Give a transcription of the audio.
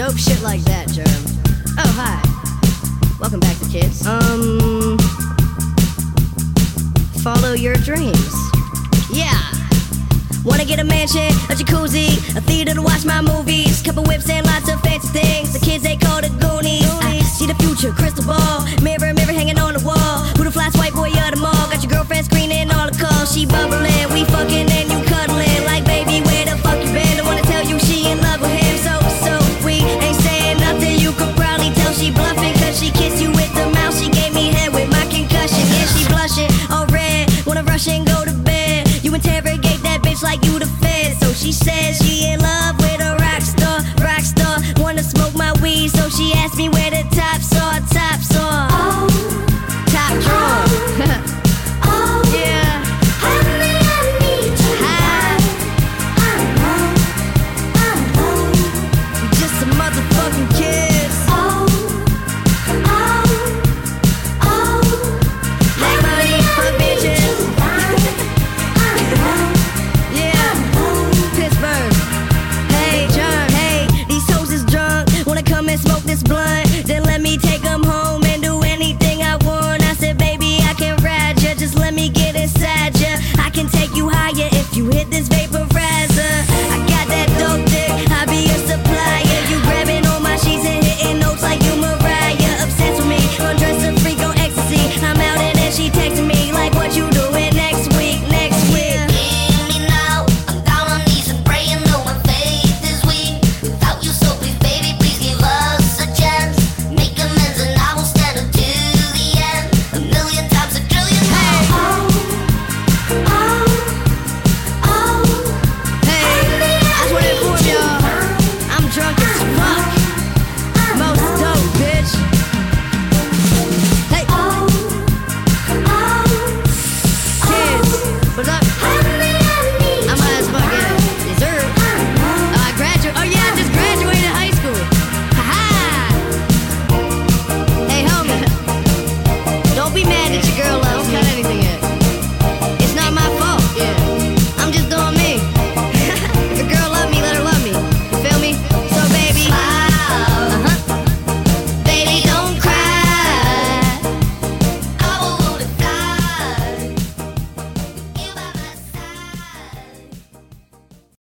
dope shit like that, Germ. Oh, hi. Welcome back to Kids. Um. Follow your dreams. Yeah. Wanna get a mansion, a jacuzzi, a theater to watch my movies, couple whips and lots of fancy things. The kids they call the Goonies. I see the future, crystal ball, mirror, mirror hanging on the wall. Who the flash white boy of the mall? Got your girlfriend screening all the calls. She bubble. She says she in love.